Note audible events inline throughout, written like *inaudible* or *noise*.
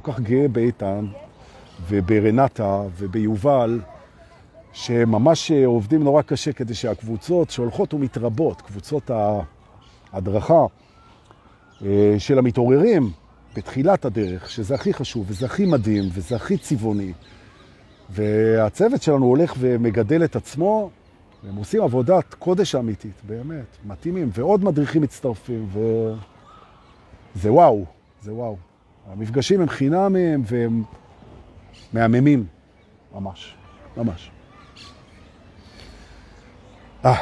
כל כך גאה באיתן וברנטה וביובל, שממש עובדים נורא קשה כדי שהקבוצות שהולכות ומתרבות, קבוצות ההדרכה של המתעוררים בתחילת הדרך, שזה הכי חשוב וזה הכי מדהים וזה הכי צבעוני, והצוות שלנו הולך ומגדל את עצמו, והם עושים עבודת קודש אמיתית, באמת, מתאימים, ועוד מדריכים מצטרפים, וזה וואו, זה וואו. המפגשים הם חינמים והם מהממים, ממש, ממש. אה,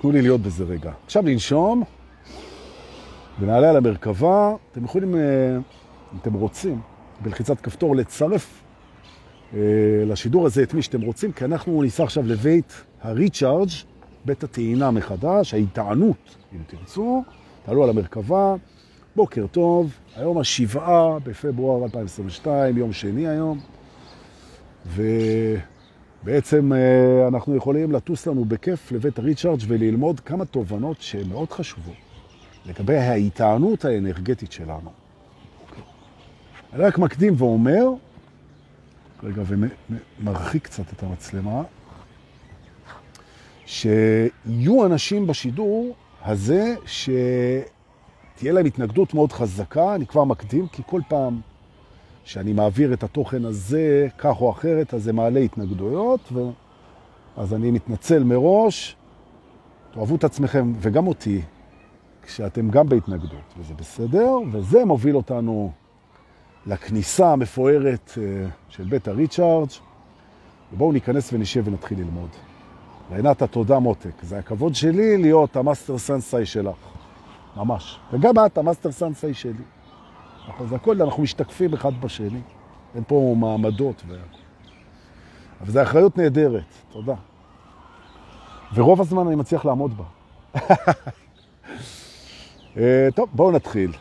תנו לי להיות בזה רגע. עכשיו לנשום, ונעלה על המרכבה. אתם יכולים, אם אתם רוצים, בלחיצת כפתור לצרף לשידור הזה את מי שאתם רוצים, כי אנחנו ניסע עכשיו לבית הריצ'ארג', בית הטעינה מחדש, ההיטענות, אם תרצו. תעלו על המרכבה. בוקר טוב, היום השבעה בפברואר 2022, יום שני היום, ובעצם אנחנו יכולים לטוס לנו בכיף לבית הריצ'ארג' וללמוד כמה תובנות שהן מאוד חשובות לגבי ההיטענות האנרגטית שלנו. אני רק מקדים ואומר, רגע, ומרחיק קצת את המצלמה, שיהיו אנשים בשידור הזה ש... תהיה להם התנגדות מאוד חזקה, אני כבר מקדים, כי כל פעם שאני מעביר את התוכן הזה כך או אחרת, אז זה מעלה התנגדויות, ו... אז אני מתנצל מראש, תאהבו את עצמכם וגם אותי, כשאתם גם בהתנגדות, וזה בסדר, וזה מוביל אותנו לכניסה המפוארת של בית ה recharge, ובואו ניכנס ונשב ונתחיל ללמוד. רעינת התודה מותק, זה הכבוד שלי להיות המאסטר סנסאי שלך. ממש. וגם את, המאסטר סנסאי שלי. אז הכל, אנחנו משתקפים אחד בשני. אין פה מעמדות. ו... אבל זו אחריות נהדרת, תודה. ורוב הזמן אני מצליח לעמוד בה. *laughs* טוב, בואו נתחיל.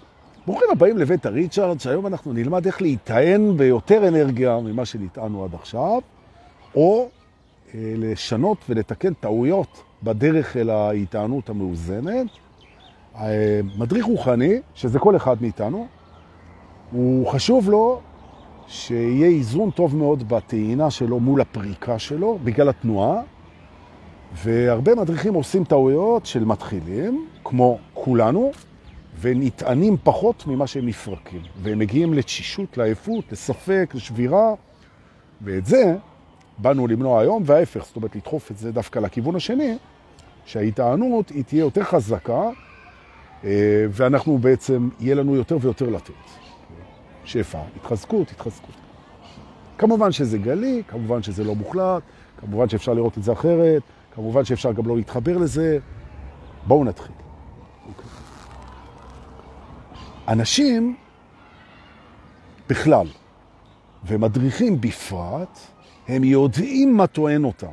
ברוכים הבאים לבית הריצ'ארד, שהיום אנחנו נלמד איך להיטען ביותר אנרגיה ממה שנטענו עד עכשיו, או לשנות ולתקן טעויות בדרך אל ההיטענות המאוזנת. מדריך רוחני, שזה כל אחד מאיתנו, הוא חשוב לו שיהיה איזון טוב מאוד בטעינה שלו מול הפריקה שלו, בגלל התנועה, והרבה מדריכים עושים טעויות של מתחילים, כמו כולנו, ונטענים פחות ממה שהם נפרקים, והם מגיעים לתשישות, לעייפות, לספק, לשבירה, ואת זה באנו למנוע היום, וההפך, זאת אומרת, לדחוף את זה דווקא לכיוון השני, שההיטענות היא תהיה יותר חזקה, ואנחנו בעצם, יהיה לנו יותר ויותר לתת. שפע, התחזקות, התחזקות. כמובן שזה גלי, כמובן שזה לא מוחלט, כמובן שאפשר לראות את זה אחרת, כמובן שאפשר גם לא להתחבר לזה. בואו נתחיל. אנשים בכלל, ומדריכים בפרט, הם יודעים מה טוען אותם.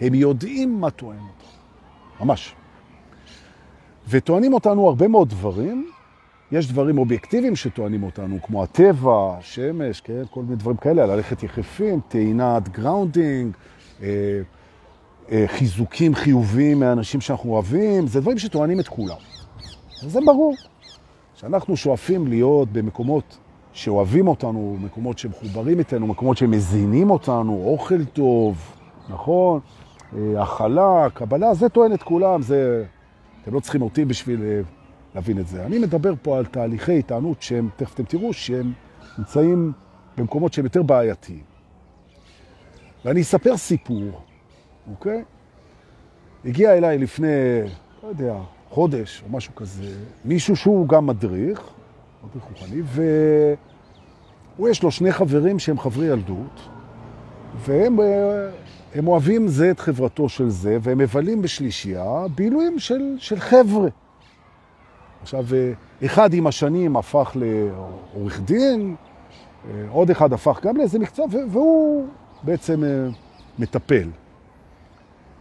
הם יודעים מה טוען אותם. ממש. וטוענים אותנו הרבה מאוד דברים. יש דברים אובייקטיביים שטוענים אותנו, כמו הטבע, שמש, כן? כל מיני דברים כאלה, ללכת יחפים, טעינת grounding, אה, אה, חיזוקים חיוביים מאנשים שאנחנו אוהבים, זה דברים שטוענים את כולם. זה ברור. שאנחנו שואפים להיות במקומות שאוהבים אותנו, מקומות שמחוברים איתנו, מקומות שמזינים אותנו, אוכל טוב, נכון? הכלה, קבלה, זה טוען את כולם, זה... אתם לא צריכים אותי בשביל להבין את זה. אני מדבר פה על תהליכי התענות שהם, תכף אתם תראו, שהם נמצאים במקומות שהם יותר בעייתיים. ואני אספר סיפור, אוקיי? הגיע אליי לפני, לא יודע, חודש או משהו כזה, מישהו שהוא גם מדריך, מדריך רוחני, והוא יש לו שני חברים שהם חברי ילדות, והם הם אוהבים זה את חברתו של זה, והם מבלים בשלישייה בילויים של, של חבר'ה. עכשיו, אחד עם השנים הפך לעורך דין, עוד אחד הפך גם לאיזה מקצוע, והוא בעצם מטפל.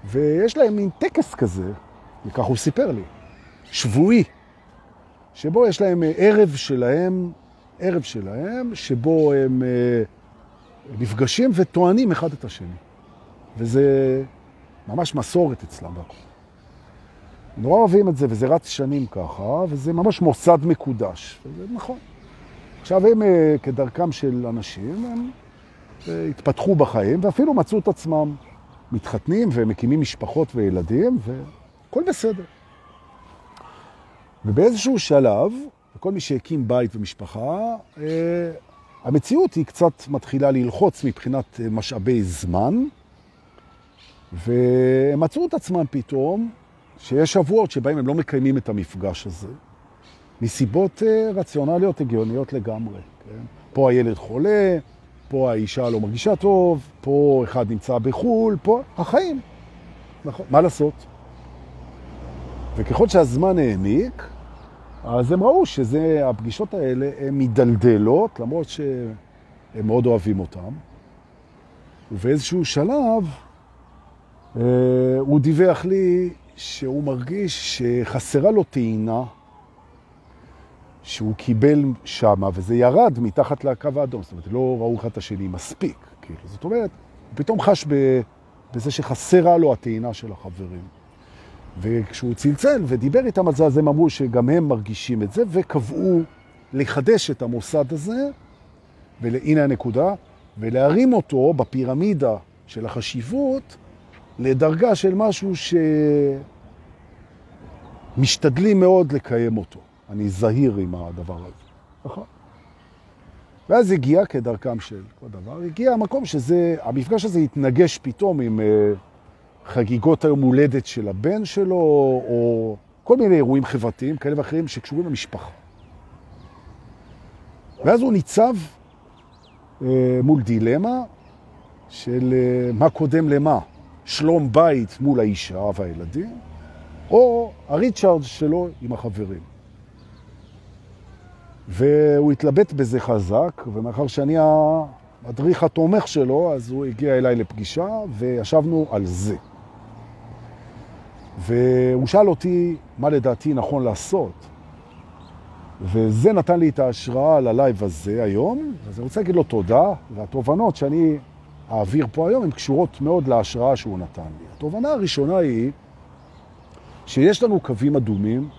ויש להם מין טקס כזה, וכך הוא סיפר לי, שבועי, שבו יש להם ערב שלהם, ערב שלהם, שבו הם נפגשים וטוענים אחד את השני. וזה ממש מסורת אצלם. נורא אוהבים את זה, וזה רץ שנים ככה, וזה ממש מוסד מקודש. וזה נכון. עכשיו הם, אה, כדרכם של אנשים, הם אה, התפתחו בחיים ואפילו מצאו את עצמם מתחתנים ומקימים משפחות וילדים, והכל בסדר. ובאיזשהו שלב, וכל מי שהקים בית ומשפחה, אה, המציאות היא קצת מתחילה ללחוץ מבחינת משאבי זמן, והם מצאו את עצמם פתאום שיש שבועות שבהם הם לא מקיימים את המפגש הזה, מסיבות רציונליות הגיוניות לגמרי. כן? פה הילד חולה, פה האישה לא מרגישה טוב, פה אחד נמצא בחו"ל, פה החיים. נכון, מה לעשות? וככל שהזמן העמיק, אז הם ראו שהפגישות האלה הן מדלדלות, למרות שהם מאוד אוהבים אותם. ובאיזשהו שלב אה, הוא דיווח לי שהוא מרגיש שחסרה לו טעינה שהוא קיבל שם, וזה ירד מתחת לקו האדום. זאת אומרת, לא ראו אחד את השני מספיק. כאילו. זאת אומרת, הוא פתאום חש בזה שחסרה לו הטעינה של החברים. וכשהוא צלצל ודיבר איתם על זה, אז הם אמרו שגם הם מרגישים את זה, וקבעו לחדש את המוסד הזה, והנה הנקודה, ולהרים אותו בפירמידה של החשיבות לדרגה של משהו שמשתדלים מאוד לקיים אותו. אני זהיר עם הדבר הזה. נכון. ואז הגיע, כדרכם של כל דבר, הגיע המקום שזה, המפגש הזה התנגש פתאום עם uh, חגיגות היום הולדת של הבן שלו, או כל מיני אירועים חברתיים כאלה ואחרים שקשורים למשפחה. ואז הוא ניצב uh, מול דילמה של uh, מה קודם למה, שלום בית מול האישה והילדים, או הריצ'ארד שלו עם החברים. והוא התלבט בזה חזק, ומאחר שאני המדריך התומך שלו, אז הוא הגיע אליי לפגישה, וישבנו על זה. והוא שאל אותי מה לדעתי נכון לעשות. וזה נתן לי את ההשראה ללייב הזה היום, אז אני רוצה להגיד לו תודה, והתובנות שאני אעביר פה היום הן קשורות מאוד להשראה שהוא נתן לי. התובנה הראשונה היא שיש לנו קווים אדומים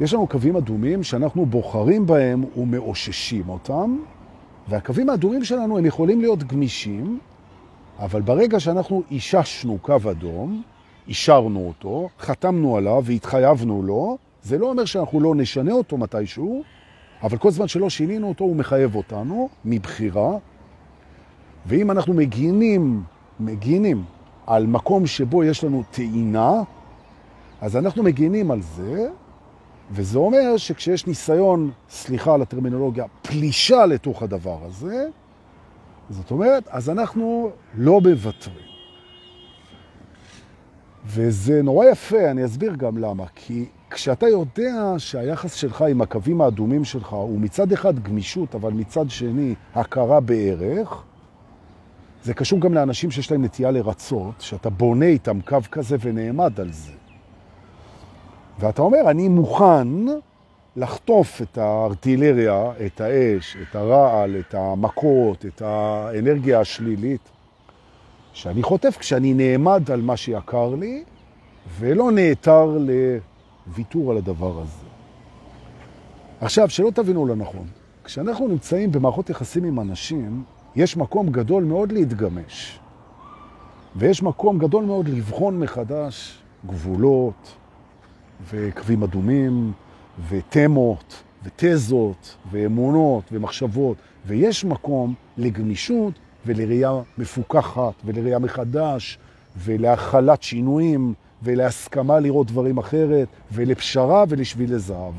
יש לנו קווים אדומים שאנחנו בוחרים בהם ומאוששים אותם, והקווים האדומים שלנו הם יכולים להיות גמישים, אבל ברגע שאנחנו איששנו קו אדום, אישרנו אותו, חתמנו עליו והתחייבנו לו, זה לא אומר שאנחנו לא נשנה אותו מתישהו, אבל כל זמן שלא שינינו אותו הוא מחייב אותנו מבחירה, ואם אנחנו מגינים, מגינים על מקום שבו יש לנו טעינה, אז אנחנו מגינים על זה, וזה אומר שכשיש ניסיון, סליחה על הטרמינולוגיה, פלישה לתוך הדבר הזה, זאת אומרת, אז אנחנו לא מוותרים. וזה נורא יפה, אני אסביר גם למה. כי כשאתה יודע שהיחס שלך עם הקווים האדומים שלך הוא מצד אחד גמישות, אבל מצד שני הכרה בערך, זה קשור גם לאנשים שיש להם נטייה לרצות, שאתה בונה איתם קו כזה ונעמד על זה. ואתה אומר, אני מוכן לחטוף את הארטילריה, את האש, את הרעל, את המכות, את האנרגיה השלילית, שאני חוטף כשאני נעמד על מה שיקר לי, ולא נעתר לוויתור על הדבר הזה. עכשיו, שלא תבינו לנכון, כשאנחנו נמצאים במערכות יחסים עם אנשים, יש מקום גדול מאוד להתגמש, ויש מקום גדול מאוד לבחון מחדש גבולות, וקווים אדומים, ותמות, ותזות, ואמונות, ומחשבות, ויש מקום לגמישות ולראייה מפוקחת, ולראייה מחדש, ולהכלת שינויים, ולהסכמה לראות דברים אחרת, ולפשרה ולשביל לזהב.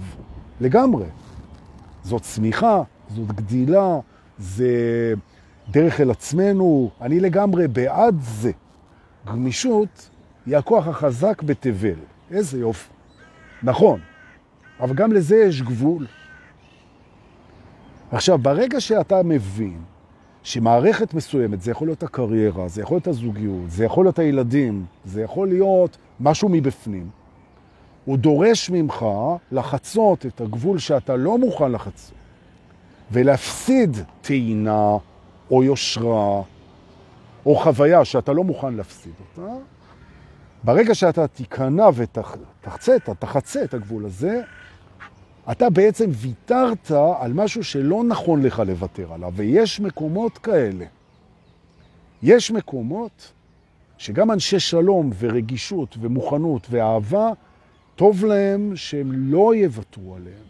לגמרי. זאת צמיחה, זאת גדילה, זה דרך אל עצמנו, אני לגמרי בעד זה. גמישות היא הכוח החזק בתבל. איזה יופי. נכון, אבל גם לזה יש גבול. עכשיו, ברגע שאתה מבין שמערכת מסוימת, זה יכול להיות הקריירה, זה יכול להיות הזוגיות, זה יכול להיות הילדים, זה יכול להיות משהו מבפנים, הוא דורש ממך לחצות את הגבול שאתה לא מוכן לחצות, ולהפסיד טעינה או יושרה או חוויה שאתה לא מוכן להפסיד אותה, ברגע שאתה תיכנע ותחצה, תחצה את הגבול הזה, אתה בעצם ויתרת על משהו שלא נכון לך לוותר עליו, ויש מקומות כאלה. יש מקומות שגם אנשי שלום ורגישות ומוכנות ואהבה, טוב להם שהם לא יוותרו עליהם.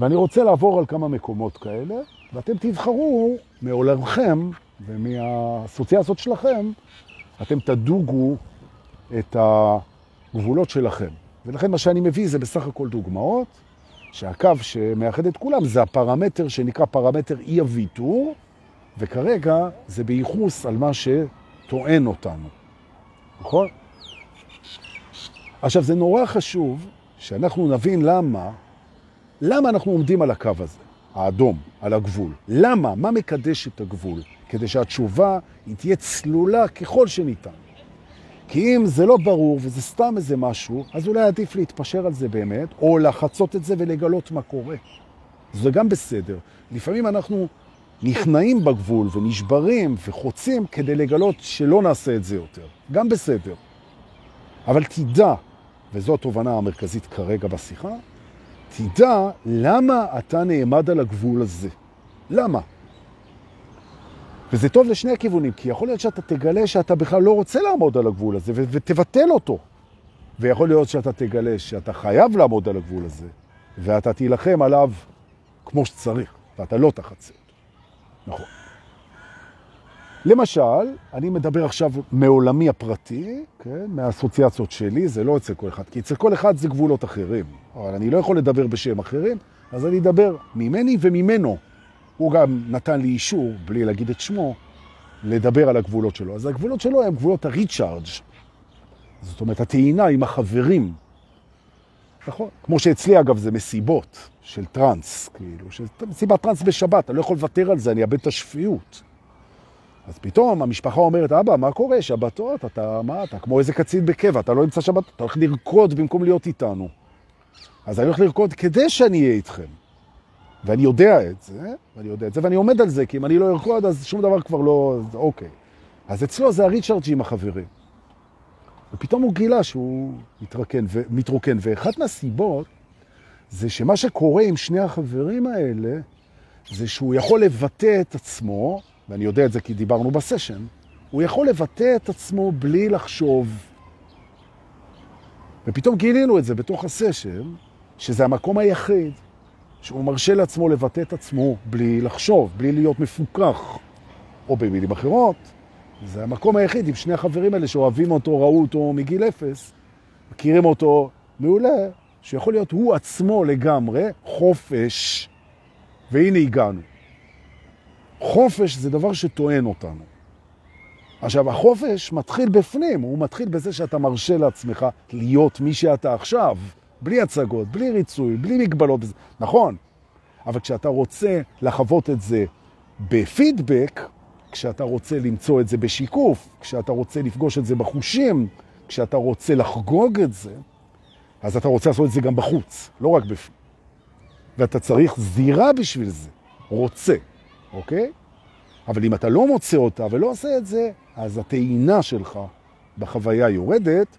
ואני רוצה לעבור על כמה מקומות כאלה, ואתם תבחרו מעולמכם ומהאסוציאציות שלכם, אתם תדוגו את הגבולות שלכם. ולכן מה שאני מביא זה בסך הכל דוגמאות, שהקו שמאחד את כולם זה הפרמטר שנקרא פרמטר אי הוויתור, וכרגע זה בייחוס על מה שטוען אותנו, נכון? עכשיו, זה נורא חשוב שאנחנו נבין למה, למה אנחנו עומדים על הקו הזה, האדום, על הגבול. למה? מה מקדש את הגבול? כדי שהתשובה היא תהיה צלולה ככל שניתן. כי אם זה לא ברור וזה סתם איזה משהו, אז אולי עדיף להתפשר על זה באמת, או לחצות את זה ולגלות מה קורה. זה גם בסדר. לפעמים אנחנו נכנעים בגבול ונשברים וחוצים כדי לגלות שלא נעשה את זה יותר. גם בסדר. אבל תדע, וזו התובנה המרכזית כרגע בשיחה, תדע למה אתה נעמד על הגבול הזה. למה? וזה טוב לשני הכיוונים, כי יכול להיות שאתה תגלה שאתה בכלל לא רוצה לעמוד על הגבול הזה, ותבטל אותו. ויכול להיות שאתה תגלה שאתה חייב לעמוד על הגבול הזה, ואתה תילחם עליו כמו שצריך, ואתה לא תחצה אותו. נכון. למשל, אני מדבר עכשיו מעולמי הפרטי, כן, מהאסוציאציות שלי, זה לא אצל כל אחד, כי אצל כל אחד זה גבולות אחרים. אבל אני לא יכול לדבר בשם אחרים, אז אני אדבר ממני וממנו. הוא גם נתן לי אישור, בלי להגיד את שמו, לדבר על הגבולות שלו. אז הגבולות שלו הם גבולות הריצ'ארג'. זאת אומרת, הטעינה עם החברים. נכון? כמו שאצלי, אגב, זה מסיבות של טרנס, כאילו, של מסיבת טרנס בשבת, אתה לא יכול לוותר על זה, אני אאבד את השפיות. אז פתאום המשפחה אומרת, אבא, מה קורה? שבתות, אתה, מה, אתה כמו איזה קצין בקבע, אתה לא נמצא שבת, אתה הולך לרקוד במקום להיות איתנו. אז אני הולך לרקוד כדי שאני אהיה איתכם. ואני יודע את זה, ואני יודע את זה, ואני עומד על זה, כי אם אני לא ארקוד, אז שום דבר כבר לא... אוקיי. אז אצלו זה הריצ'ארג'י עם החברים. ופתאום הוא גילה שהוא מתרוקן, ו... מתרוקן, ואחת מהסיבות זה שמה שקורה עם שני החברים האלה, זה שהוא יכול לבטא את עצמו, ואני יודע את זה כי דיברנו בסשן, הוא יכול לבטא את עצמו בלי לחשוב. ופתאום גילינו את זה בתוך הסשן, שזה המקום היחיד שהוא מרשה לעצמו לבטא את עצמו בלי לחשוב, בלי להיות מפוקח. או במילים אחרות, זה המקום היחיד עם שני החברים האלה שאוהבים אותו, ראו אותו מגיל אפס, מכירים אותו מעולה, שיכול להיות הוא עצמו לגמרי חופש, והנה הגענו. חופש זה דבר שטוען אותנו. עכשיו, החופש מתחיל בפנים, הוא מתחיל בזה שאתה מרשה לעצמך להיות מי שאתה עכשיו. בלי הצגות, בלי ריצוי, בלי מגבלות. נכון, אבל כשאתה רוצה לחוות את זה בפידבק, כשאתה רוצה למצוא את זה בשיקוף, כשאתה רוצה לפגוש את זה בחושים, כשאתה רוצה לחגוג את זה, אז אתה רוצה לעשות את זה גם בחוץ, לא רק בפנים. ואתה צריך זירה בשביל זה, רוצה, אוקיי? אבל אם אתה לא מוצא אותה ולא עושה את זה, אז הטעינה שלך בחוויה יורדת,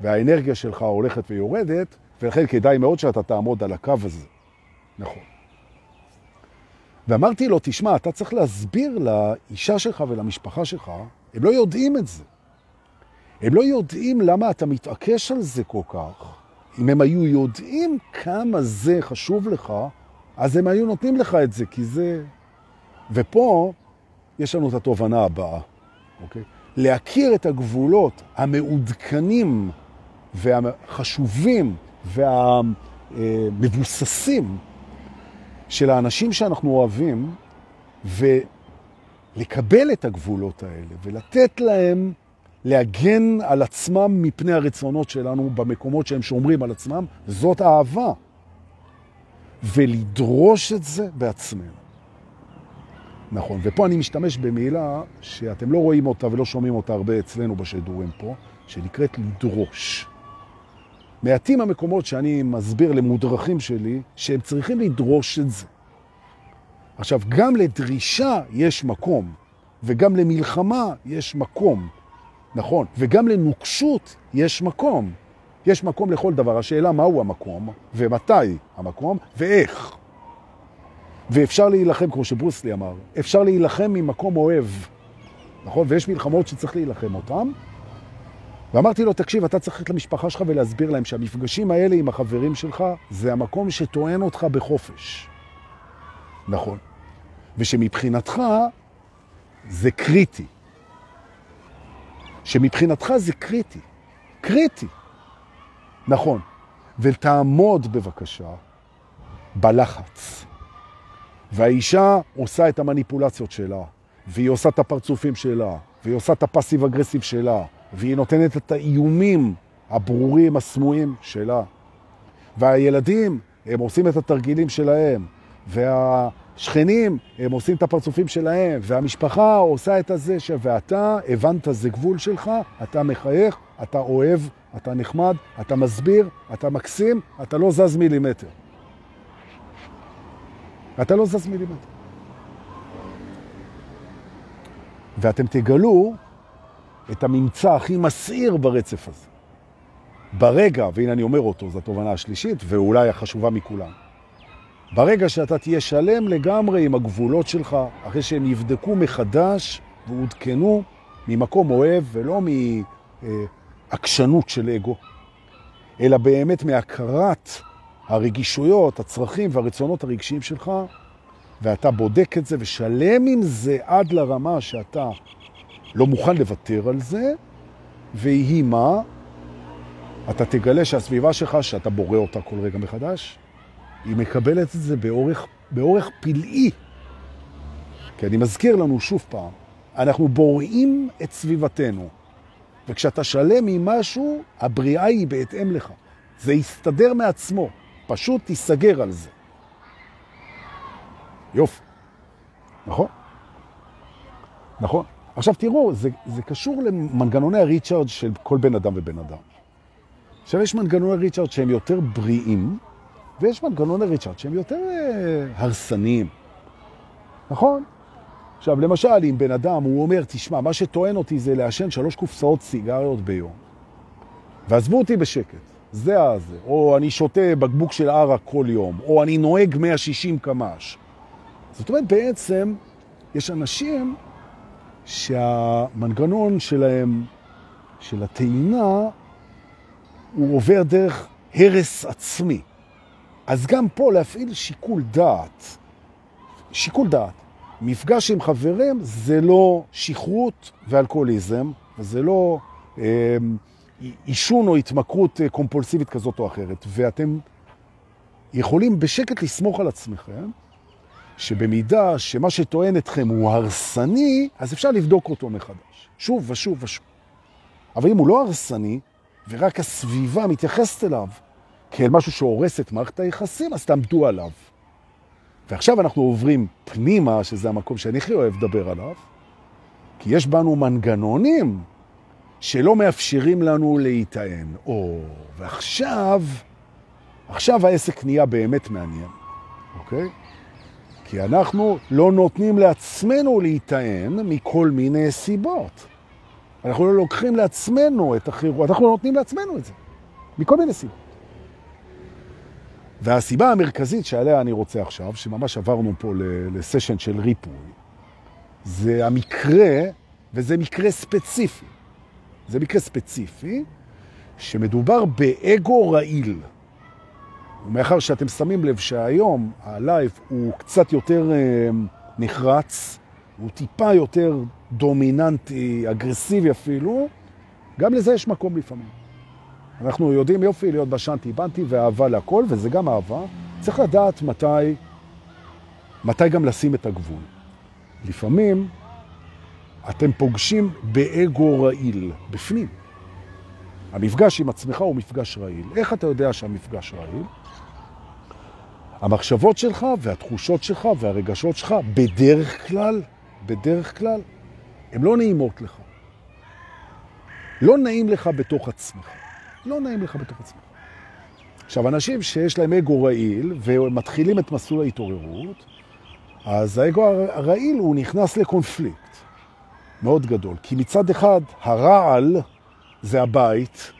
והאנרגיה שלך הולכת ויורדת, ולכן כדאי מאוד שאתה תעמוד על הקו הזה. נכון. ואמרתי לו, תשמע, אתה צריך להסביר לאישה שלך ולמשפחה שלך, הם לא יודעים את זה. הם לא יודעים למה אתה מתעקש על זה כל כך. אם הם היו יודעים כמה זה חשוב לך, אז הם היו נותנים לך את זה, כי זה... ופה יש לנו את התובנה הבאה, אוקיי? להכיר את הגבולות המעודכנים והחשובים והמבוססים של האנשים שאנחנו אוהבים, ולקבל את הגבולות האלה, ולתת להם להגן על עצמם מפני הרצונות שלנו במקומות שהם שומרים על עצמם, זאת אהבה. ולדרוש את זה בעצמנו. נכון, ופה אני משתמש במילה שאתם לא רואים אותה ולא שומעים אותה הרבה אצלנו בשידורים פה, שנקראת לדרוש. מעטים המקומות שאני מסביר למודרכים שלי שהם צריכים לדרוש את זה. עכשיו, גם לדרישה יש מקום, וגם למלחמה יש מקום, נכון, וגם לנוקשות יש מקום. יש מקום לכל דבר. השאלה מהו המקום, ומתי המקום, ואיך. ואפשר להילחם, כמו שברוסלי אמר, אפשר להילחם ממקום אוהב, נכון? ויש מלחמות שצריך להילחם אותן. ואמרתי לו, תקשיב, אתה צריך ללכת למשפחה שלך ולהסביר להם שהמפגשים האלה עם החברים שלך זה המקום שטוען אותך בחופש. נכון. ושמבחינתך זה קריטי. שמבחינתך זה קריטי. קריטי. נכון. ותעמוד בבקשה בלחץ. והאישה עושה את המניפולציות שלה, והיא עושה את הפרצופים שלה, והיא עושה את הפסיב אגרסיב שלה, והיא נותנת את האיומים הברורים, הסמויים שלה. והילדים, הם עושים את התרגילים שלהם, והשכנים, הם עושים את הפרצופים שלהם, והמשפחה עושה את הזה, ש... ואתה הבנת זה גבול שלך, אתה מחייך, אתה אוהב, אתה נחמד, אתה מסביר, אתה מקסים, אתה לא זז מילימטר. אתה לא זז מילימטר. ואתם תגלו את הממצא הכי מסעיר ברצף הזה. ברגע, והנה אני אומר אותו, זו התובנה השלישית, ואולי החשובה מכולם. ברגע שאתה תהיה שלם לגמרי עם הגבולות שלך, אחרי שהם יבדקו מחדש ועודכנו ממקום אוהב ולא מעקשנות של אגו, אלא באמת מהכרת הרגישויות, הצרכים והרצונות הרגשיים שלך, ואתה בודק את זה ושלם עם זה עד לרמה שאתה לא מוכן לוותר על זה, ויהי מה, אתה תגלה שהסביבה שלך, שאתה בורא אותה כל רגע מחדש, היא מקבלת את זה באורך, באורך פלאי. כי אני מזכיר לנו שוב פעם, אנחנו בוראים את סביבתנו, וכשאתה שלם ממשהו, הבריאה היא בהתאם לך. זה יסתדר מעצמו, פשוט תיסגר על זה. יופי. נכון? נכון. עכשיו תראו, זה, זה קשור למנגנוני הריצ'ארד של כל בן אדם ובן אדם. עכשיו יש מנגנוני ריצ'ארד שהם יותר בריאים, ויש מנגנוני ריצ'ארד שהם יותר אה, הרסניים. נכון? עכשיו, למשל, אם בן אדם, הוא אומר, תשמע, מה שטוען אותי זה לעשן שלוש קופסאות סיגריות ביום. ועזבו אותי בשקט, זה הזה. או אני שותה בקבוק של ערק כל יום, או אני נוהג 160 קמ"ש. זאת אומרת, בעצם, יש אנשים שהמנגנון שלהם, של הטעינה, הוא עובר דרך הרס עצמי. אז גם פה להפעיל שיקול דעת. שיקול דעת. מפגש עם חברים זה לא שכרות ואלכוהוליזם, זה לא אה, או התמכרות אה, קומפולסיבית כזאת או אחרת. ואתם יכולים בשקט לסמוך על עצמכם שבמידה שמה שטוען אתכם הוא הרסני, אז אפשר לבדוק אותו מחדש. שוב ושוב ושוב. אבל אם הוא לא הרסני, ורק הסביבה מתייחסת אליו כאל משהו שהורס את מערכת היחסים, אז תעמדו עליו. ועכשיו אנחנו עוברים פנימה, שזה המקום שאני הכי אוהב לדבר עליו, כי יש בנו מנגנונים שלא מאפשרים לנו להיטען. או, ועכשיו, עכשיו העסק נהיה באמת מעניין, אוקיי? כי אנחנו לא נותנים לעצמנו להיטען מכל מיני סיבות. אנחנו לא לוקחים לעצמנו את החירות, אנחנו לא נותנים לעצמנו את זה, מכל מיני סיבות. והסיבה המרכזית שעליה אני רוצה עכשיו, שממש עברנו פה לסשן של ריפוי, זה המקרה, וזה מקרה ספציפי. זה מקרה ספציפי, שמדובר באגו רעיל. ומאחר שאתם שמים לב שהיום ה live הוא קצת יותר אה, נחרץ, הוא טיפה יותר דומיננטי, אגרסיבי אפילו, גם לזה יש מקום לפעמים. אנחנו יודעים יופי להיות בשנטי בנטי ואהבה להכל, וזה גם אהבה. צריך לדעת מתי, מתי גם לשים את הגבול. לפעמים אתם פוגשים באגו רעיל, בפנים. המפגש עם עצמך הוא מפגש רעיל. איך אתה יודע שהמפגש רעיל? המחשבות שלך והתחושות שלך והרגשות שלך בדרך כלל, בדרך כלל, הן לא נעימות לך. לא נעים לך בתוך עצמך. לא נעים לך בתוך עצמך. עכשיו, אנשים שיש להם אגו רעיל ומתחילים את מסלול ההתעוררות, אז האגו הרעיל הוא נכנס לקונפליקט מאוד גדול. כי מצד אחד, הרעל זה הבית,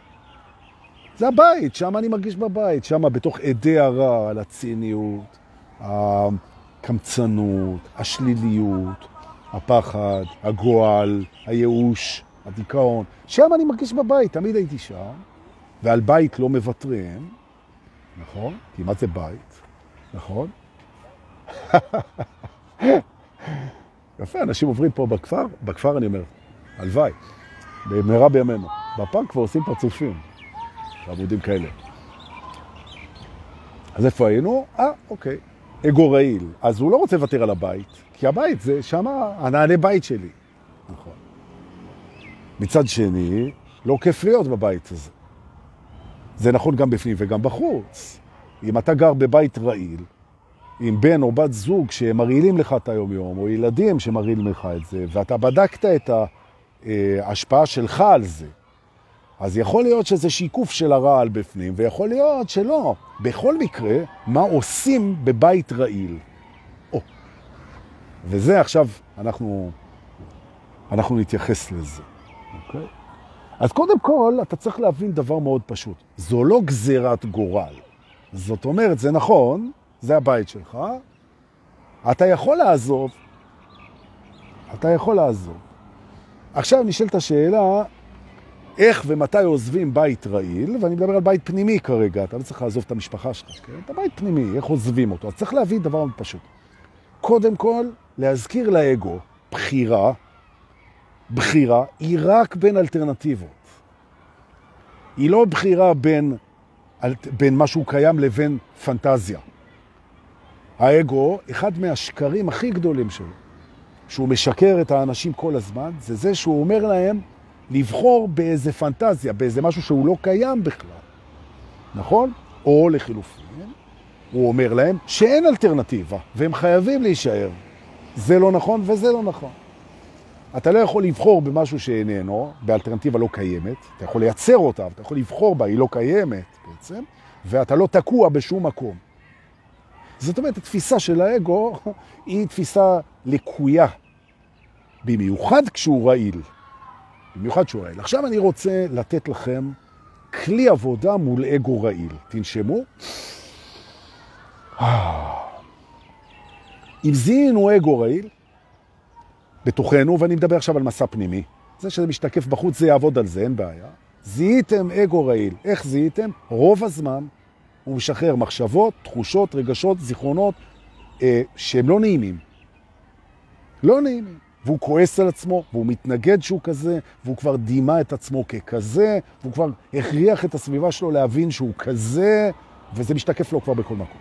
זה הבית, שם אני מרגיש בבית, שם בתוך עדי הרע, הציניות, הקמצנות, השליליות, הפחד, הגועל, הייאוש, הדיכאון. שם אני מרגיש בבית, תמיד הייתי שם, ועל בית לא מוותרים, נכון? כי מה זה בית, נכון? *laughs* יפה, אנשים עוברים פה בכפר, בכפר אני אומר, הלוואי, במהרה בימינו. בפארק כבר עושים פרצופים, עמודים כאלה. אז איפה היינו? אה, אוקיי. אגו רעיל. אז הוא לא רוצה לוותר על הבית, כי הבית זה שם הנעלי בית שלי. נכון. מצד שני, לא כיף להיות בבית הזה. זה נכון גם בפנים וגם בחוץ. אם אתה גר בבית רעיל, עם בן או בת זוג שמרעילים לך את היום-יום, או ילדים שמרעילים לך את זה, ואתה בדקת את ההשפעה שלך על זה, אז יכול להיות שזה שיקוף של הרעל בפנים, ויכול להיות שלא. בכל מקרה, מה עושים בבית רעיל? או. וזה עכשיו, אנחנו, אנחנו נתייחס לזה. אוקיי? אז קודם כל, אתה צריך להבין דבר מאוד פשוט. זו לא גזירת גורל. זאת אומרת, זה נכון, זה הבית שלך, אתה יכול לעזוב, אתה יכול לעזוב. עכשיו נשאלת השאלה, איך ומתי עוזבים בית רעיל, ואני מדבר על בית פנימי כרגע, אתה לא צריך לעזוב את המשפחה שלך, כן? אתה בית פנימי, איך עוזבים אותו? אז צריך להבין דבר מאוד פשוט. קודם כל, להזכיר לאגו, בחירה, בחירה היא רק בין אלטרנטיבות. היא לא בחירה בין, בין משהו קיים לבין פנטזיה. האגו, אחד מהשקרים הכי גדולים שלו, שהוא משקר את האנשים כל הזמן, זה זה שהוא אומר להם לבחור באיזה פנטזיה, באיזה משהו שהוא לא קיים בכלל, נכון? או לחילופין, הוא אומר להם שאין אלטרנטיבה, והם חייבים להישאר. זה לא נכון וזה לא נכון. אתה לא יכול לבחור במשהו שאיננו, באלטרנטיבה לא קיימת, אתה יכול לייצר אותה, אתה יכול לבחור בה, היא לא קיימת בעצם, ואתה לא תקוע בשום מקום. זאת אומרת, התפיסה של האגו *laughs* היא תפיסה לקויה, במיוחד כשהוא רעיל. במיוחד שהוא רעיל. עכשיו אני רוצה לתת לכם כלי עבודה מול אגו רעיל. תנשמו. אם זיהינו אגו רעיל בתוכנו, ואני מדבר עכשיו על מסע פנימי, זה שזה משתקף בחוץ, זה יעבוד על זה, אין בעיה. זיהיתם אגו רעיל. איך זיהיתם? רוב הזמן הוא משחרר מחשבות, תחושות, רגשות, זיכרונות, אה, שהם לא נעימים. לא נעימים. והוא כועס על עצמו, והוא מתנגד שהוא כזה, והוא כבר דימה את עצמו ככזה, והוא כבר הכריח את הסביבה שלו להבין שהוא כזה, וזה משתקף לו כבר בכל מקום.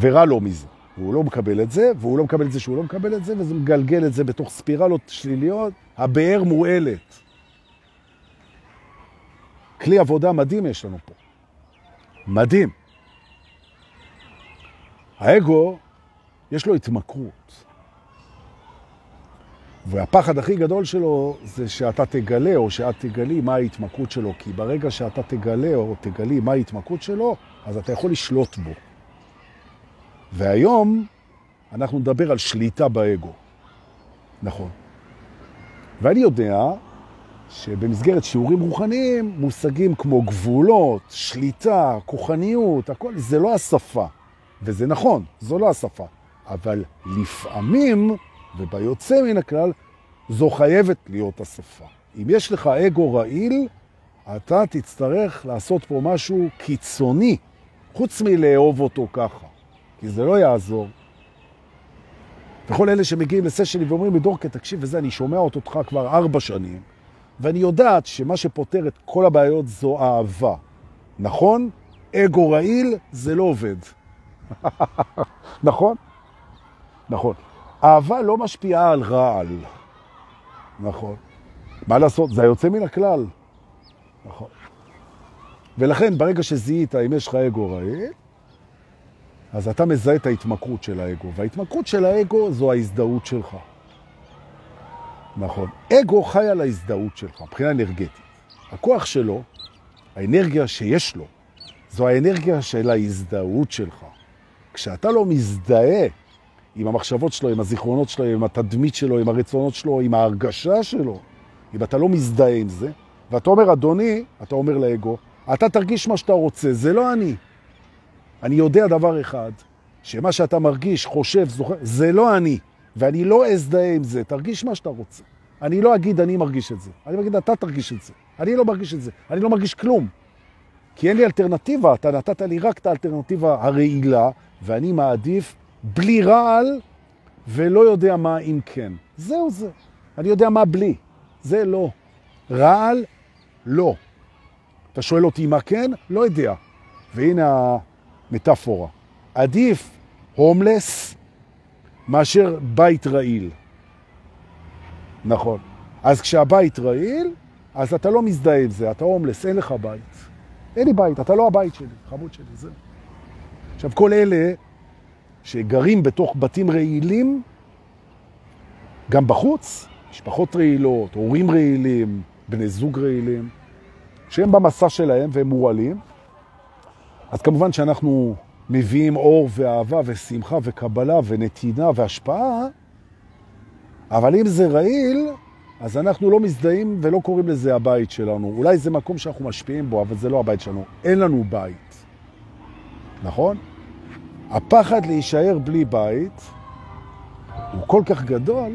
ורע לו מזה. הוא לא מקבל את זה, והוא לא מקבל את זה שהוא לא מקבל את זה, וזה מגלגל את זה בתוך ספירלות שליליות, הבאר מועלת. כלי עבודה מדהים יש לנו פה. מדהים. האגו, יש לו התמכרות. והפחד הכי גדול שלו זה שאתה תגלה או שאת תגלי מה ההתמכרות שלו, כי ברגע שאתה תגלה או תגלי מה ההתמכרות שלו, אז אתה יכול לשלוט בו. והיום אנחנו נדבר על שליטה באגו. נכון. ואני יודע שבמסגרת שיעורים רוחניים, מושגים כמו גבולות, שליטה, כוחניות, הכל, זה לא השפה. וזה נכון, זו לא השפה. אבל לפעמים וביוצא מן הכלל, זו חייבת להיות השפה. אם יש לך אגו רעיל, אתה תצטרך לעשות פה משהו קיצוני, חוץ מלאהוב אותו ככה, כי זה לא יעזור. וכל אלה שמגיעים לסשני ואומרים לי, דורקה, תקשיב וזה, אני שומע אותך כבר ארבע שנים, ואני יודעת שמה שפותר את כל הבעיות זו אהבה. נכון? אגו רעיל זה לא עובד. *laughs* נכון? נכון. אהבה לא משפיעה על רעל. נכון. מה לעשות? זה היוצא מן הכלל. נכון. ולכן, ברגע שזיהית, אם יש לך אגו רעיל, אז אתה מזהה את ההתמכרות של האגו, וההתמכרות של האגו זו ההזדהות שלך. נכון. אגו חי על ההזדהות שלך, מבחינה אנרגטית. הכוח שלו, האנרגיה שיש לו, זו האנרגיה של ההזדהות שלך. כשאתה לא מזדהה עם המחשבות שלו, עם הזיכרונות שלו, עם התדמית שלו, עם הרצונות שלו, עם ההרגשה שלו, אם אתה לא מזדהה עם זה, ואתה אומר, אדוני, אתה אומר לאגו, אתה תרגיש מה שאתה רוצה, זה לא אני. אני יודע דבר אחד, שמה שאתה מרגיש, חושב, זוכר, זה לא אני, ואני לא אזדהה עם זה. תרגיש מה שאתה רוצה. אני לא אגיד אני מרגיש את זה. אני אגיד אתה תרגיש את זה. אני לא מרגיש את זה. אני לא מרגיש כלום. כי אין לי אלטרנטיבה, אתה נתת לי רק את האלטרנטיבה הרעילה, ואני מעדיף בלי רעל ולא יודע מה אם כן. זהו זה. אני יודע מה בלי. זה לא. רעל, לא. אתה שואל אותי מה כן? לא יודע. והנה המטאפורה. עדיף הומלס מאשר בית רעיל. נכון. אז כשהבית רעיל, אז אתה לא מזדהה עם זה, אתה הומלס, אין לך בית. אין לי בית, אתה לא הבית שלי, חמוד שלי, זה. עכשיו, כל אלה שגרים בתוך בתים רעילים, גם בחוץ, משפחות רעילות, הורים רעילים, בני זוג רעילים, שהם במסע שלהם והם מורעלים, אז כמובן שאנחנו מביאים אור ואהבה ושמחה וקבלה ונתינה והשפעה, אבל אם זה רעיל, אז אנחנו לא מזדהים ולא קוראים לזה הבית שלנו. אולי זה מקום שאנחנו משפיעים בו, אבל זה לא הבית שלנו. אין לנו בית. נכון? הפחד להישאר בלי בית הוא כל כך גדול,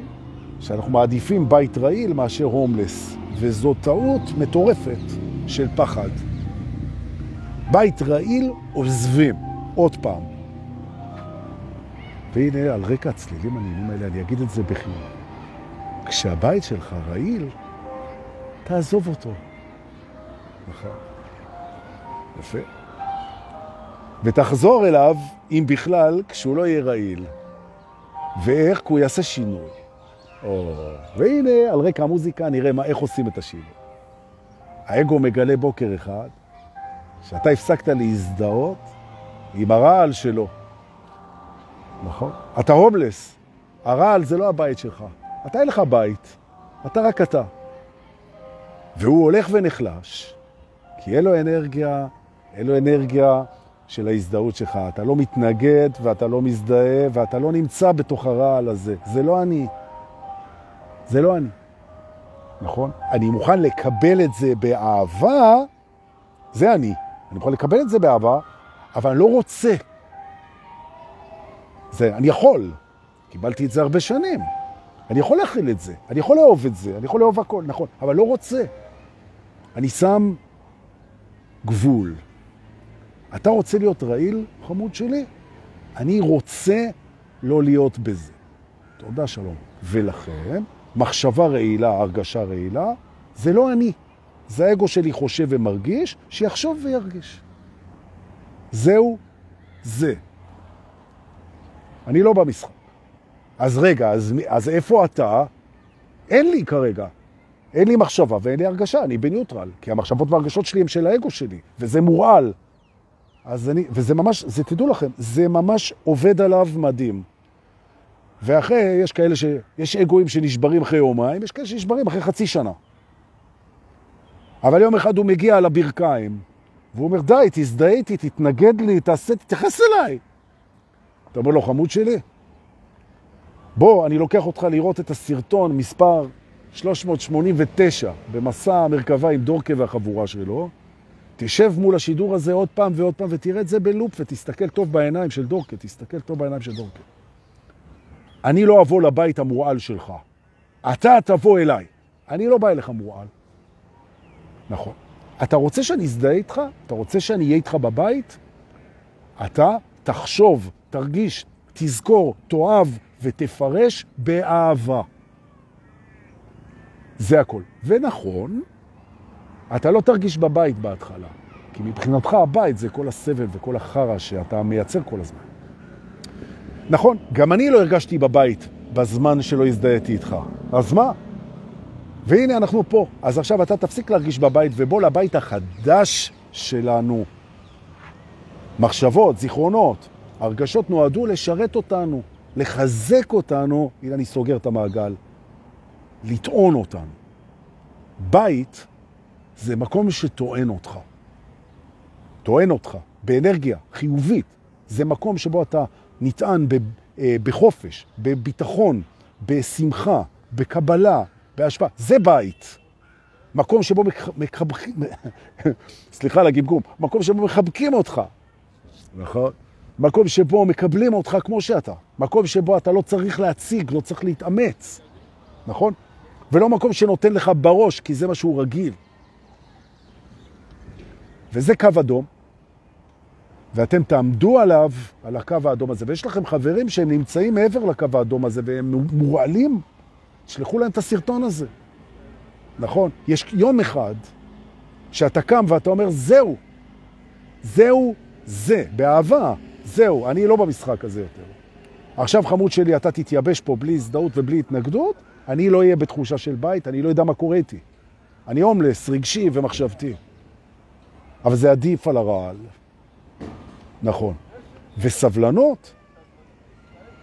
שאנחנו מעדיפים בית רעיל מאשר הומלס, וזו טעות מטורפת של פחד. בית רעיל עוזבים, עוד פעם. והנה, על רקע הצלילים הנעימים האלה, אני אגיד את זה בחיוב. כשהבית שלך רעיל, תעזוב אותו. נכון. יפה. ותחזור אליו, אם בכלל, כשהוא לא יהיה רעיל. ואיך? כי הוא יעשה שינוי. או, והנה, על רקע המוזיקה נראה מה, איך עושים את השינוי. האגו מגלה בוקר אחד, שאתה הפסקת להזדהות עם הרעל שלו. נכון? אתה הומלס. הרעל זה לא הבית שלך. אתה אין לך בית, אתה רק אתה. והוא הולך ונחלש, כי אין לו אנרגיה, אין לו אנרגיה של ההזדהות שלך. אתה לא מתנגד ואתה לא מזדהה ואתה לא נמצא בתוך הרעל הזה. זה לא אני. זה לא אני. נכון? אני מוכן לקבל את זה באהבה, זה אני. אני מוכן לקבל את זה באהבה, אבל אני לא רוצה. זה, אני יכול. קיבלתי את זה הרבה שנים. אני יכול להכיל את זה, אני יכול לאהוב את זה, אני יכול לאהוב הכל, נכון, אבל לא רוצה. אני שם גבול. אתה רוצה להיות רעיל, חמוד שלי? אני רוצה לא להיות בזה. תודה, שלום. ולכן, מחשבה רעילה, הרגשה רעילה, זה לא אני. זה האגו שלי חושב ומרגיש, שיחשוב וירגיש. זהו זה. אני לא במשחק. אז רגע, אז, אז איפה אתה? אין לי כרגע. אין לי מחשבה ואין לי הרגשה, אני בניוטרל. כי המחשבות והרגשות שלי הם של האגו שלי, וזה מורעל. אז אני, וזה ממש, זה תדעו לכם, זה ממש עובד עליו מדהים. ואחרי, יש כאלה ש... יש אגואים שנשברים אחרי יומיים, יש כאלה שנשברים אחרי חצי שנה. אבל יום אחד הוא מגיע על הברכיים, והוא אומר, די, תזדהה איתי, תתנגד לי, תעשה, תתייחס אליי. אתה אומר לו, חמוד שלי, בוא, אני לוקח אותך לראות את הסרטון מספר 389 במסע המרכבה עם דורקה והחבורה שלו. תשב מול השידור הזה עוד פעם ועוד פעם ותראה את זה בלופ ותסתכל טוב בעיניים של דורקה, תסתכל טוב בעיניים של דורקה. אני לא אבוא לבית המורעל שלך. אתה תבוא אליי. אני לא בא אליך מורעל. נכון. אתה רוצה שאני אזדהה איתך? אתה רוצה שאני אהיה איתך בבית? אתה תחשוב, תרגיש, תזכור, תאהב, ותפרש באהבה. זה הכל. ונכון, אתה לא תרגיש בבית בהתחלה, כי מבחינתך הבית זה כל הסבל וכל החרא שאתה מייצר כל הזמן. נכון, גם אני לא הרגשתי בבית בזמן שלא הזדהיתי איתך. אז מה? והנה אנחנו פה. אז עכשיו אתה תפסיק להרגיש בבית ובוא לבית החדש שלנו. מחשבות, זיכרונות, הרגשות נועדו לשרת אותנו. לחזק אותנו, הנה אני סוגר את המעגל, לטעון אותנו. בית זה מקום שטוען אותך. טוען אותך באנרגיה חיובית. זה מקום שבו אתה נטען אה, בחופש, בביטחון, בשמחה, בקבלה, בהשפעה. זה בית. מקום שבו מחבקים, *laughs* סליחה על הגמגום, מקום שבו מחבקים אותך. נכון. מקום שבו מקבלים אותך כמו שאתה. מקום שבו אתה לא צריך להציג, לא צריך להתאמץ. נכון? ולא מקום שנותן לך בראש, כי זה מה שהוא רגיל. וזה קו אדום, ואתם תעמדו עליו, על הקו האדום הזה, ויש לכם חברים שהם נמצאים מעבר לקו האדום הזה, והם מורעלים, תשלחו להם את הסרטון הזה. נכון? יש יום אחד שאתה קם ואתה אומר, זהו, זהו זה, באהבה, זהו, אני לא במשחק הזה יותר. עכשיו חמוד שלי, אתה תתייבש פה בלי הזדהות ובלי התנגדות, אני לא אהיה בתחושה של בית, אני לא יודע מה קורה איתי. אני הומלס, רגשי ומחשבתי. אבל זה עדיף על הרעל. נכון. וסבלנות,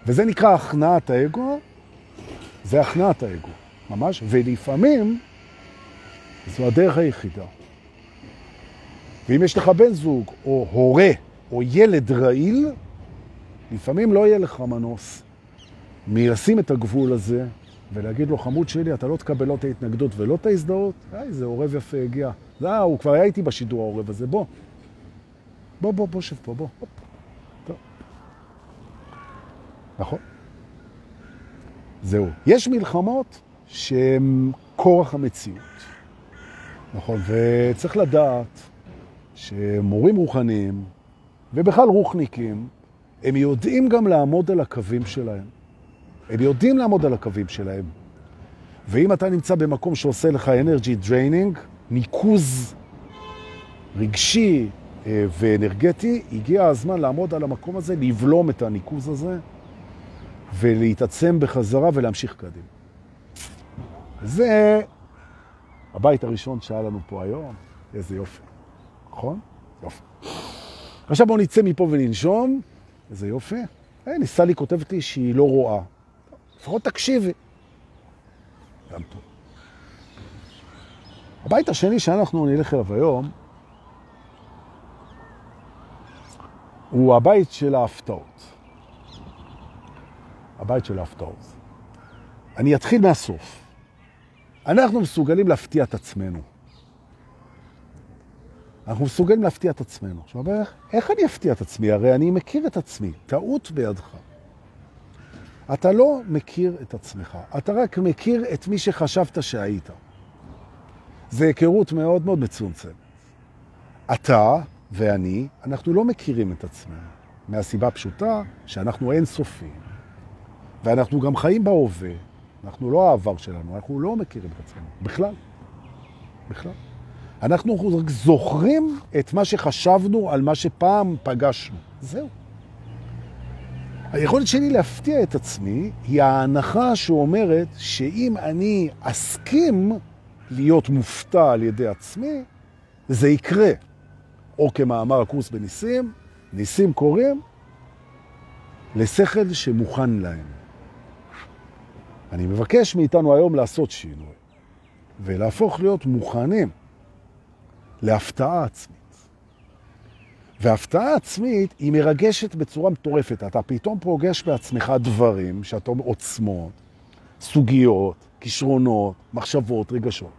וזה נקרא הכנעת האגו, זה הכנעת האגו, ממש, ולפעמים זו הדרך היחידה. ואם יש לך בן זוג, או הורה, או ילד רעיל, לפעמים לא יהיה לך מנוס מלשים את הגבול הזה ולהגיד לו, חמוד שלי, אתה לא תקבל לא את ההתנגדות ולא את ההזדהות, היי, זה עורב יפה הגיע. זה, הוא כבר היה איתי בשידור העורב הזה, בוא. בוא, בוא, בוא, שב פה, בוא. נכון. זהו. יש מלחמות שהן כורח המציאות. נכון, וצריך לדעת שמורים רוחניים, ובכלל רוחניקים, הם יודעים גם לעמוד על הקווים שלהם. הם יודעים לעמוד על הקווים שלהם. ואם אתה נמצא במקום שעושה לך energy draining, ניקוז רגשי אה, ואנרגטי, הגיע הזמן לעמוד על המקום הזה, לבלום את הניקוז הזה, ולהתעצם בחזרה ולהמשיך קדימה. זה הבית הראשון שהיה לנו פה היום. איזה יופי, נכון? יופי. עכשיו בואו נצא מפה וננשום. איזה יופי. הנה, סלי כותבת לי שהיא לא רואה. לפחות תקשיבי. גם טוב. הבית השני שאנחנו נלך אליו היום, הוא הבית של ההפתעות. הבית של ההפתעות. אני אתחיל מהסוף. אנחנו מסוגלים להפתיע את עצמנו. אנחנו מסוגלים להפתיע את עצמנו. עכשיו, איך אני אפתיע את עצמי? הרי אני מכיר את עצמי, טעות בידך. אתה לא מכיר את עצמך, אתה רק מכיר את מי שחשבת שהיית. זה היכרות מאוד מאוד מצומצמת. אתה ואני, אנחנו לא מכירים את עצמנו, מהסיבה הפשוטה שאנחנו אינסופיים. ואנחנו גם חיים בהווה, אנחנו לא העבר שלנו, אנחנו לא מכירים את עצמנו, בכלל. בכלל. אנחנו רק זוכרים את מה שחשבנו על מה שפעם פגשנו. זהו. היכולת שלי להפתיע את עצמי היא ההנחה שאומרת שאם אני אסכים להיות מופתע על ידי עצמי, זה יקרה. או כמאמר הקורס בניסים, ניסים קוראים לשכל שמוכן להם. אני מבקש מאיתנו היום לעשות שינוי ולהפוך להיות מוכנים להפתעה עצמית. והפתעה עצמית היא מרגשת בצורה מטורפת. אתה פתאום פוגש בעצמך דברים שאתה אומר עוצמות, סוגיות, כישרונות, מחשבות, רגשות.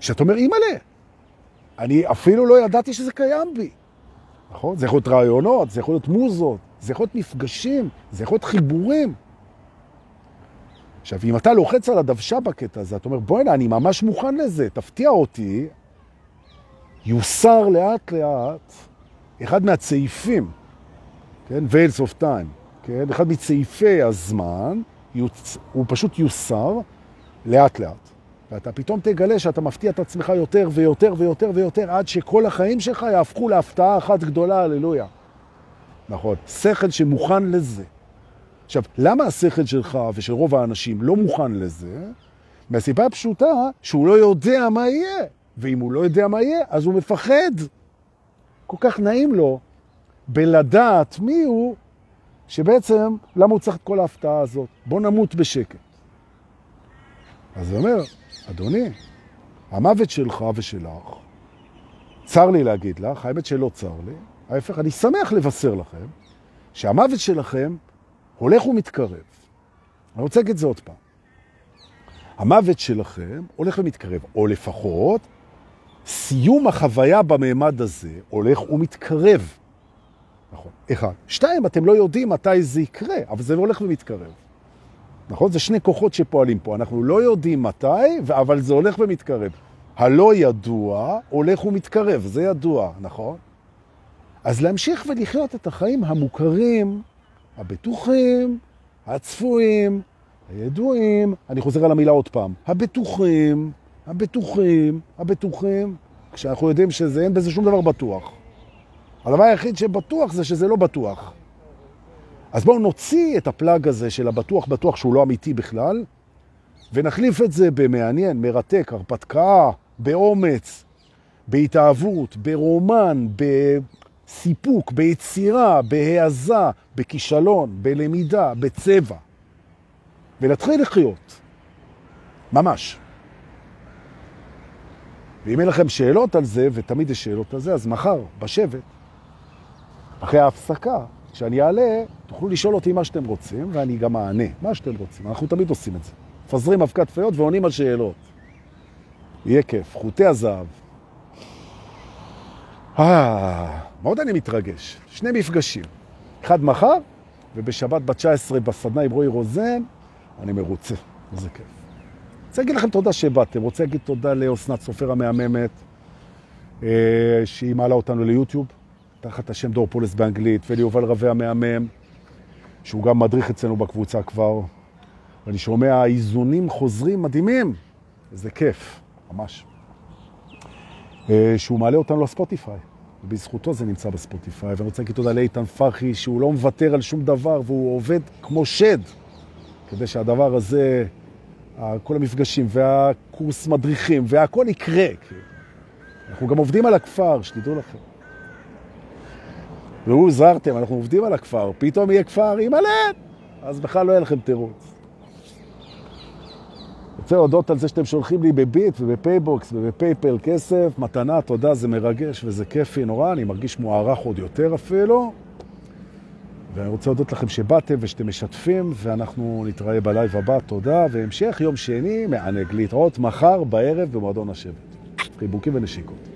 שאתה אומר, אימא'לה, אני אפילו לא ידעתי שזה קיים בי. נכון? זה יכול להיות רעיונות, זה יכול להיות מוזות, זה יכול להיות מפגשים, זה יכול להיות חיבורים. עכשיו, אם אתה לוחץ על הדוושה בקטע הזה, אתה אומר, בואי הנה, אני ממש מוכן לזה, תפתיע אותי, יוסר לאט לאט אחד מהצעיפים, כן, Veils of Time, כן, אחד מצעיפי הזמן, יוצ... הוא פשוט יוסר לאט לאט. ואתה פתאום תגלה שאתה מפתיע את עצמך יותר ויותר ויותר ויותר, עד שכל החיים שלך יהפכו להפתעה אחת גדולה, הללויה. נכון, שכל שמוכן לזה. עכשיו, למה השכל שלך ושל רוב האנשים לא מוכן לזה? מהסיבה הפשוטה שהוא לא יודע מה יהיה. ואם הוא לא יודע מה יהיה, אז הוא מפחד. כל כך נעים לו בלדעת מי הוא, שבעצם, למה הוא צריך את כל ההפתעה הזאת? בוא נמות בשקט. אז הוא אומר, אדוני, המוות שלך ושלך, צר לי להגיד לך, האמת שלא צר לי, ההפך, אני שמח לבשר לכם, שהמוות שלכם הולך ומתקרב. אני רוצה להגיד את זה עוד פעם. המוות שלכם הולך ומתקרב, או לפחות סיום החוויה במעמד הזה הולך ומתקרב. נכון, אחד. שתיים, אתם לא יודעים מתי זה יקרה, אבל זה הולך ומתקרב. נכון? זה שני כוחות שפועלים פה. אנחנו לא יודעים מתי, אבל זה הולך ומתקרב. הלא ידוע הולך ומתקרב, זה ידוע, נכון? אז להמשיך ולחיות את החיים המוכרים, הבטוחים, הצפויים, הידועים, אני חוזר על המילה עוד פעם, הבטוחים, הבטוחים, הבטוחים, כשאנחנו יודעים שזה אין בזה שום דבר בטוח. הדבר היחיד שבטוח זה שזה לא בטוח. אז בואו נוציא את הפלאג הזה של הבטוח בטוח שהוא לא אמיתי בכלל, ונחליף את זה במעניין, מרתק, הרפתקה, באומץ, בהתאהבות, ברומן, בסיפוק, ביצירה, בהעזה, בכישלון, בלמידה, בצבע. ולהתחיל לחיות. ממש. ואם אין לכם שאלות על זה, ותמיד יש שאלות על זה, אז מחר, בשבט, אחרי ההפסקה, כשאני אעלה, תוכלו לשאול אותי מה שאתם רוצים, ואני גם אענה, מה שאתם רוצים. אנחנו תמיד עושים את זה. מפזרים אבקת פיות ועונים על שאלות. יהיה כיף. חוטי הזהב. אה, מאוד אני מתרגש. שני מפגשים. אחד מחר, ובשבת ב-19 בסדנה עם רועי רוזן, אני מרוצה. איזה כיף. רוצה להגיד לכם תודה שבאתם. רוצה להגיד תודה לאוסנת סופר המהממת, אה, שהיא מעלה אותנו ליוטיוב. תחת השם דור פולס באנגלית, וליובל רווה המהמם, שהוא גם מדריך אצלנו בקבוצה כבר, ואני שומע איזונים חוזרים מדהימים, איזה כיף, ממש. אה, שהוא מעלה אותנו לספוטיפיי, ובזכותו זה נמצא בספוטיפיי, ואני רוצה להגיד תודה לאיתן פרחי, שהוא לא מוותר על שום דבר, והוא עובד כמו שד, כדי שהדבר הזה, כל המפגשים והקורס מדריכים, והכל יקרה. אנחנו גם עובדים על הכפר, שתדעו לכם. והוא זרתם, אנחנו עובדים על הכפר, פתאום יהיה כפר הלב, אז בכלל לא יהיה לכם תירוץ. רוצה להודות על זה שאתם שולחים לי בביט ובפייבוקס ובפייפל כסף, מתנה, תודה, זה מרגש וזה כיפי נורא, אני מרגיש מוערך עוד יותר אפילו. ואני רוצה להודות לכם שבאתם ושאתם משתפים, ואנחנו נתראה בלייב הבא, תודה, והמשך יום שני מענג להתראות מחר בערב במועדון השבט. חיבוקים ונשיקות.